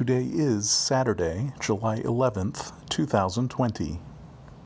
Today is Saturday, July 11th, 2020.